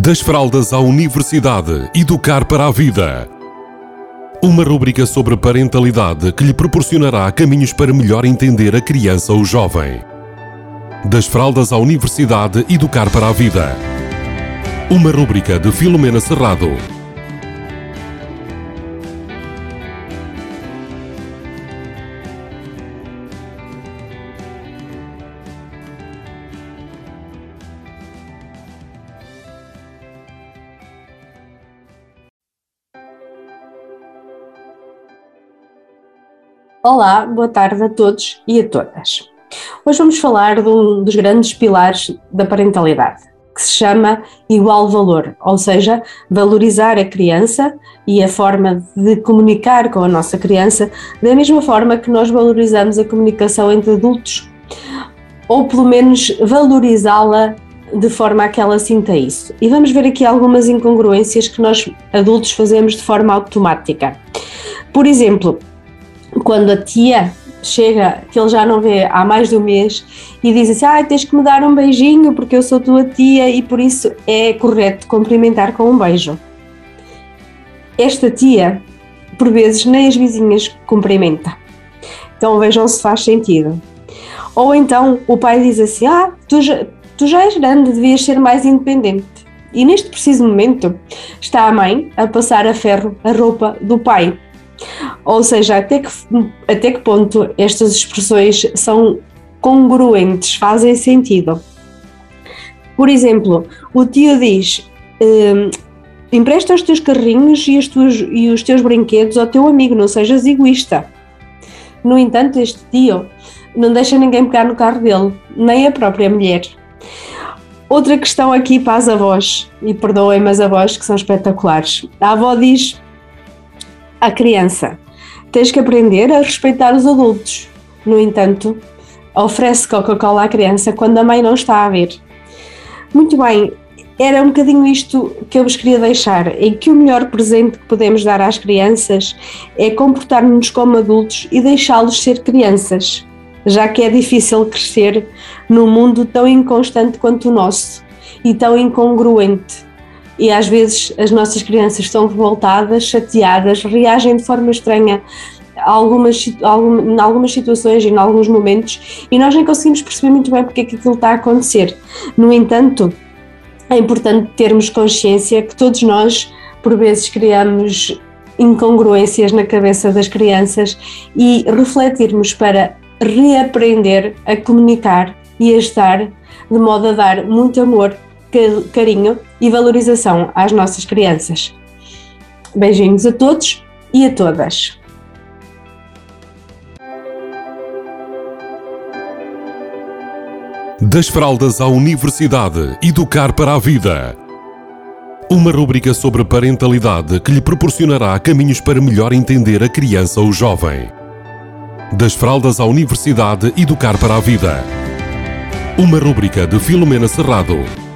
Das fraldas à universidade, educar para a vida. Uma rúbrica sobre parentalidade que lhe proporcionará caminhos para melhor entender a criança ou jovem. Das fraldas à universidade, educar para a vida. Uma rúbrica de Filomena Serrado. Olá, boa tarde a todos e a todas. Hoje vamos falar de um dos grandes pilares da parentalidade, que se chama igual valor, ou seja, valorizar a criança e a forma de comunicar com a nossa criança da mesma forma que nós valorizamos a comunicação entre adultos, ou pelo menos valorizá-la de forma a que ela sinta isso. E vamos ver aqui algumas incongruências que nós adultos fazemos de forma automática. Por exemplo, quando a tia chega, que ele já não vê há mais de um mês, e diz assim: ah, tens que me dar um beijinho porque eu sou tua tia e por isso é correto cumprimentar com um beijo. Esta tia, por vezes, nem as vizinhas cumprimenta. Então vejam se faz sentido. Ou então o pai diz assim: ah, tu já, tu já és grande, devias ser mais independente. E neste preciso momento está a mãe a passar a ferro a roupa do pai ou seja, até que, até que ponto estas expressões são congruentes, fazem sentido. Por exemplo, o tio diz: um, empresta os teus carrinhos e e os teus brinquedos ao teu amigo, não sejas egoísta. No entanto, este tio não deixa ninguém pegar no carro dele, nem a própria mulher. Outra questão aqui para as avós, e perdoem-me as avós que são espetaculares. A avó diz à criança: tens que aprender a respeitar os adultos. No entanto, oferece Coca-Cola à criança quando a mãe não está a ver. Muito bem, era um bocadinho isto que eu vos queria deixar, em que o melhor presente que podemos dar às crianças é comportar-nos como adultos e deixá-los ser crianças, já que é difícil crescer num mundo tão inconstante quanto o nosso e tão incongruente e às vezes as nossas crianças estão revoltadas, chateadas, reagem de forma estranha algumas, algum, em algumas situações e em alguns momentos e nós nem conseguimos perceber muito bem porque é que aquilo está a acontecer. No entanto, é importante termos consciência que todos nós, por vezes, criamos incongruências na cabeça das crianças e refletirmos para reaprender a comunicar e a estar de modo a dar muito amor carinho e valorização às nossas crianças. Beijinhos a todos e a todas. Das fraldas à universidade, educar para a vida. Uma rúbrica sobre parentalidade que lhe proporcionará caminhos para melhor entender a criança ou jovem. Das fraldas à universidade, educar para a vida. Uma rúbrica de Filomena Serrado